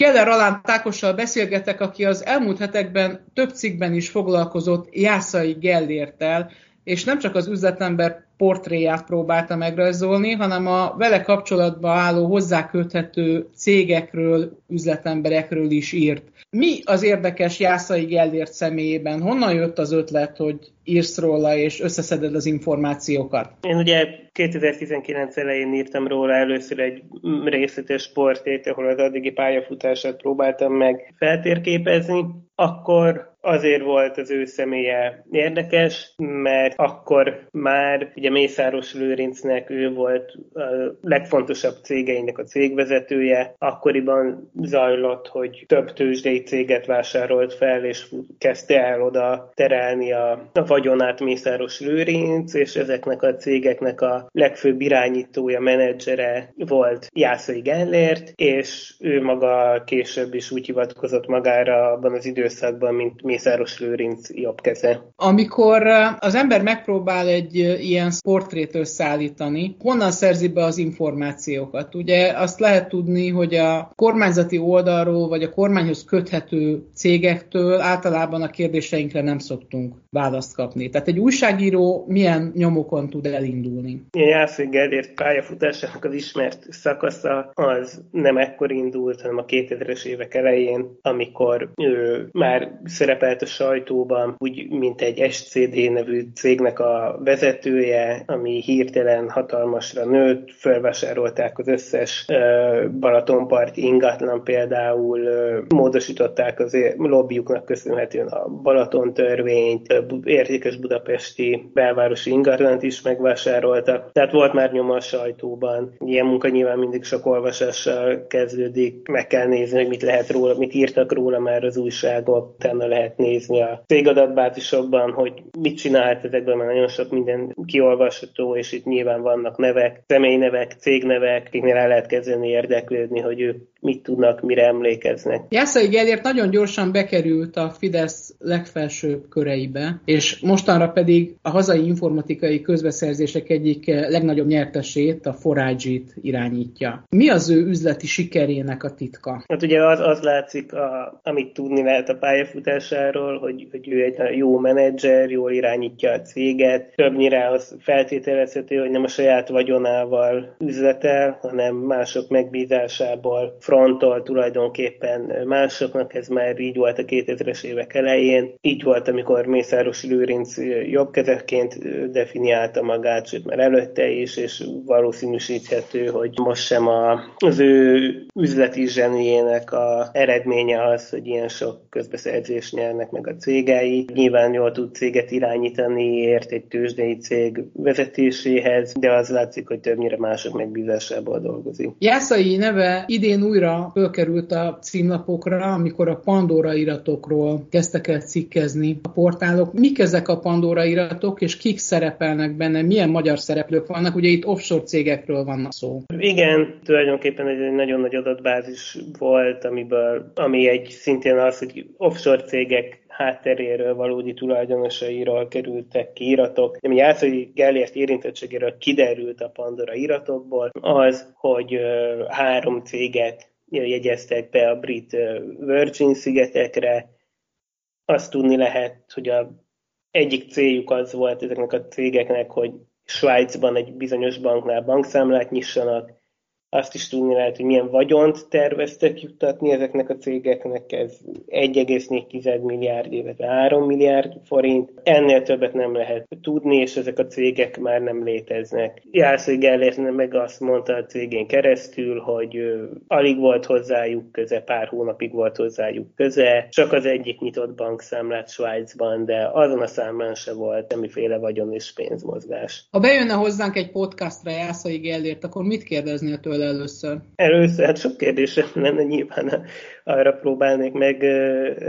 Keller Alán Tákossal beszélgetek, aki az elmúlt hetekben több cikkben is foglalkozott Jászai Gellértel, és nem csak az üzletember portréját próbálta megrajzolni, hanem a vele kapcsolatban álló hozzáköthető cégekről, üzletemberekről is írt. Mi az érdekes Jászai Gellért személyében? Honnan jött az ötlet, hogy írsz róla és összeszeded az információkat? Én ugye 2019 elején írtam róla először egy részletes sportét, ahol az addigi pályafutását próbáltam meg feltérképezni. Akkor azért volt az ő személye érdekes, mert akkor már ugye Mészáros Lőrincnek ő volt a legfontosabb cégeinek a cégvezetője. Akkoriban zajlott, hogy több tőzsdei céget vásárolt fel, és kezdte el oda terelni a, a vagyonát Mészáros Lőrinc, és ezeknek a cégeknek a legfőbb irányítója, menedzsere volt Jászai Gellért, és ő maga később is úgy hivatkozott magára abban az időszakban, mint Mészáros Lőrinc jobb keze. Amikor az ember megpróbál egy ilyen portrét összeállítani, honnan szerzi be az információkat? Ugye azt lehet tudni, hogy a kormányzati oldalról, vagy a kormányhoz köthető cégektől általában a kérdéseinkre nem szoktunk választ kapni. Tehát egy újságíró milyen nyomokon tud elindulni? Jászai Gellért pályafutásának az ismert szakasza az nem ekkor indult, hanem a 2000-es évek elején, amikor ő már szerepelt a sajtóban, úgy, mint egy SCD nevű cégnek a vezetője, ami hirtelen hatalmasra nőtt, felvásárolták az összes Balatonpart ingatlan például, módosították az lobbyuknak köszönhetően a Balaton törvényt, értékes budapesti belvárosi ingatlant is megvásároltak. Tehát volt már nyoma a sajtóban. Ilyen munka nyilván mindig sok olvasással kezdődik. Meg kell nézni, hogy mit lehet róla, mit írtak róla már az újságok. Utána lehet nézni a cégadatbázisokban, hogy mit csinált ezekben, mert nagyon sok minden kiolvasható, és itt nyilván vannak nevek, személynevek, cégnevek, akiknél el lehet kezdeni érdeklődni, hogy ők mit tudnak, mire emlékeznek. Jászai Gellért nagyon gyorsan bekerült a Fidesz legfelsőbb köreibe, és mostanra pedig a hazai informatikai közbeszerzések egyik legnagyobb nyertesét, a Forage-t irányítja. Mi az ő üzleti sikerének a titka? Hát ugye az, az látszik, a, amit tudni lehet a pályafutásáról, hogy, hogy ő egy jó menedzser, jól irányítja a céget. Többnyire az feltételezhető, hogy nem a saját vagyonával üzletel, hanem mások megbízásából frontol tulajdonképpen másoknak, ez már így volt a 2000-es évek elején. Így volt, amikor Mészáros Lőrinc jobbkezekként definiálta magát, sőt már előtte is, és valószínűsíthető, hogy most sem a, az ő üzleti zseniének a eredménye az, hogy ilyen sok közbeszerzést nyernek meg a cégei. Nyilván jól tud céget irányítani, ért egy tőzsdei cég vezetéséhez, de az látszik, hogy többnyire mások megbízásából dolgozik. Jászai neve idén újra fölkerült a címlapokra, amikor a Pandora iratokról kezdtek el cikkezni a portálok. Mik ezek a Pandora iratok, és kik szerepelnek benne, milyen magyar szereplők vannak? Ugye itt offshore cégekről van szó. Igen, tulajdonképpen egy nagyon nagy adatbázis volt, amiből, ami egy szintén az, hogy offshore cégek hátteréről, valódi tulajdonosairól kerültek ki iratok. Ami Jászai Gellért érintettségéről kiderült a Pandora iratokból, az, hogy három céget jegyeztek be a brit Virgin szigetekre. Azt tudni lehet, hogy a egyik céljuk az volt ezeknek a cégeknek, hogy Svájcban egy bizonyos banknál bankszámlát nyissanak, azt is tudni lehet, hogy milyen vagyont terveztek juttatni ezeknek a cégeknek, ez 1,4 milliárd, illetve 3 milliárd forint. Ennél többet nem lehet tudni, és ezek a cégek már nem léteznek. Jászai Gellért meg azt mondta a cégén keresztül, hogy alig volt hozzájuk köze, pár hónapig volt hozzájuk köze, csak az egyik nyitott bankszámlát Svájcban, de azon a számban se volt semmiféle vagyon és pénzmozgás. Ha bejönne hozzánk egy podcastra Jászai Gellért, akkor mit kérdeznél tőle? Vele először? Először, hát sok kérdésem lenne nyilván arra próbálnék meg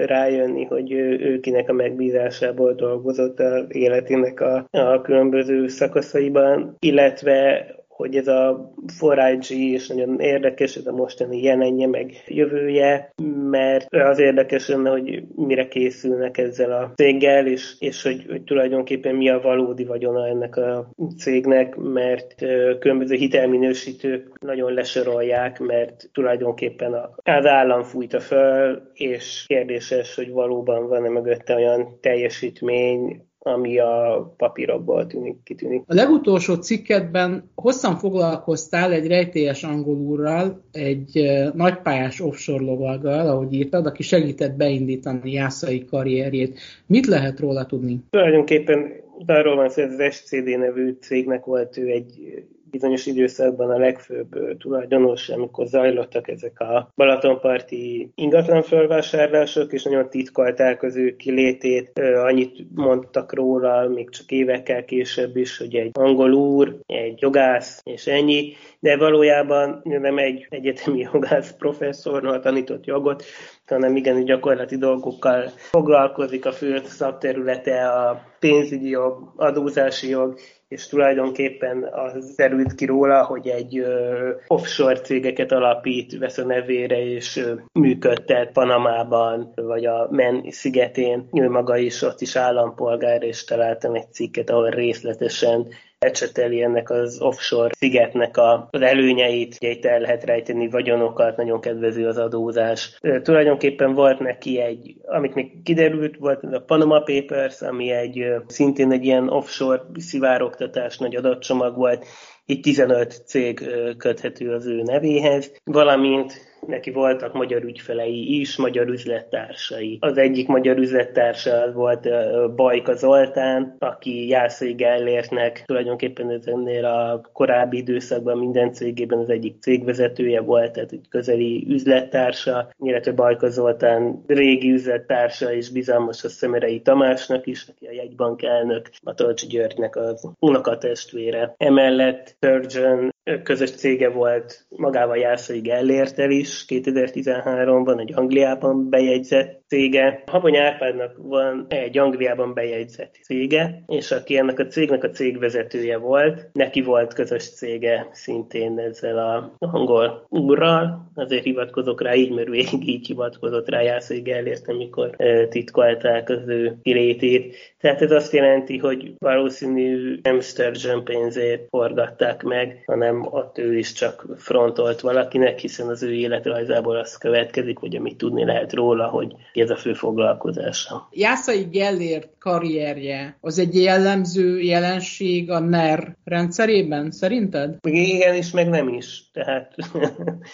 rájönni, hogy ő kinek a megbízásából dolgozott az életének a, a különböző szakaszaiban, illetve hogy ez a 4IG is nagyon érdekes, ez a mostani jelenje, meg jövője, mert az érdekes lenne, hogy mire készülnek ezzel a céggel, és, és hogy, hogy tulajdonképpen mi a valódi vagyona ennek a cégnek, mert különböző hitelminősítők nagyon lesorolják, mert tulajdonképpen az állam fújta föl, és kérdéses, hogy valóban van-e mögötte olyan teljesítmény, ami a papírokból tűnik, kitűnik. A legutolsó cikketben hosszan foglalkoztál egy rejtélyes angol úrral, egy nagypályás offshore lovaggal, ahogy írtad, aki segített beindítani Jászai karrierjét. Mit lehet róla tudni? Tulajdonképpen arról van szó, hogy az SCD nevű cégnek volt ő egy bizonyos időszakban a legfőbb tulajdonos, amikor zajlottak ezek a Balatonparti ingatlan felvásárlások, és nagyon titkolták az ő kilétét. Annyit mondtak róla, még csak évekkel később is, hogy egy angol úr, egy jogász, és ennyi, de valójában nem egy egyetemi jogász professzornal tanított jogot, hanem igen, gyakorlati dolgokkal foglalkozik, a fő szakterülete a pénzügyi jog, adózási jog, és tulajdonképpen az derült ki róla, hogy egy ö, offshore cégeket alapít, vesz a nevére, és ö, működtet Panamában, vagy a Men szigetén. Ő maga is ott is állampolgár, és találtam egy cikket, ahol részletesen ecseteli ennek az offshore szigetnek a, az előnyeit, ugye itt el lehet rejteni vagyonokat, nagyon kedvező az adózás. E, tulajdonképpen volt neki egy, amit még kiderült, volt a Panama Papers, ami egy szintén egy ilyen offshore szivároktatás, nagy adatcsomag volt, itt 15 cég köthető az ő nevéhez, valamint neki voltak magyar ügyfelei is, magyar üzlettársai. Az egyik magyar üzlettársa volt Bajka Zoltán, aki Jászai Gellértnek tulajdonképpen ennél a korábbi időszakban minden cégében az egyik cégvezetője volt, tehát egy közeli üzlettársa, illetve Bajka Zoltán régi üzlettársa és bizalmas a Szemerei Tamásnak is, aki a jegybank elnök, Matolcsi Györgynek az unokatestvére. Emellett Sturgeon közös cége volt magával Jászai Gellértel is 2013-ban, egy Angliában bejegyzett cége. Habony Árpádnak van egy Angliában bejegyzett cége, és aki ennek a cégnek a cégvezetője volt, neki volt közös cége szintén ezzel a angol úrral, azért hivatkozok rá így, mert végig így hivatkozott rá Jászai Gellért, amikor titkolták az ő kilétét. Tehát ez azt jelenti, hogy valószínű nem Sturgeon pénzét forgatták meg, hanem ott ő is csak frontolt valakinek, hiszen az ő életrajzából az következik, hogy amit tudni lehet róla, hogy ez a fő foglalkozása. Jászai Gellért karrierje az egy jellemző jelenség a NER rendszerében, szerinted? Igen is, meg nem is. Tehát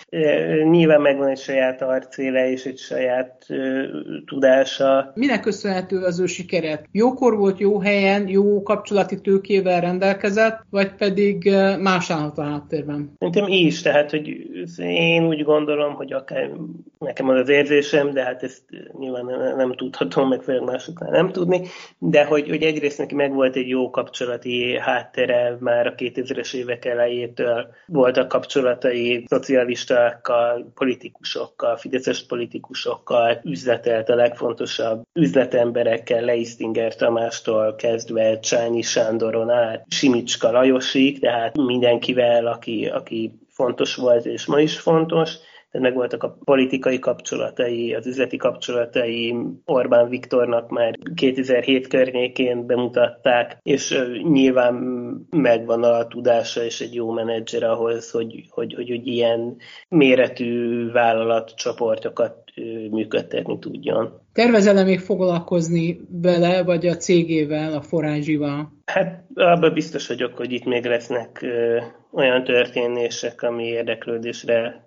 nyilván megvan egy saját arcéle és egy saját uh, tudása. Minek köszönhető az ő sikeret? Jókor volt, jó helyen, jó kapcsolati tőkével rendelkezett, vagy pedig más állhat a háttérben? Szerintem is, tehát hogy én úgy gondolom, hogy akár nekem az az érzésem, de hát ezt nyilván nem, nem tudhatom, meg főleg másoknál nem tudni, de hogy, hogy egyrészt neki megvolt egy jó kapcsolati háttere már a 2000-es évek elejétől, voltak kapcsolatai szocialistákkal, politikusokkal, fideszes politikusokkal, üzletelt a legfontosabb üzletemberekkel, Leistinger Tamástól kezdve Csányi Sándoron át, Simicska Lajosig, tehát mindenkivel, aki, aki fontos volt és ma is fontos, meg voltak a politikai kapcsolatai, az üzleti kapcsolatai, Orbán Viktornak már 2007 környékén bemutatták, és nyilván megvan a tudása és egy jó menedzser ahhoz, hogy, hogy, hogy, hogy ilyen méretű vállalatcsoportokat működtetni tudjon. Tervezel-e még foglalkozni vele, vagy a cégével, a forázsival? Hát abban biztos vagyok, hogy itt még lesznek ö, olyan történések, ami érdeklődésre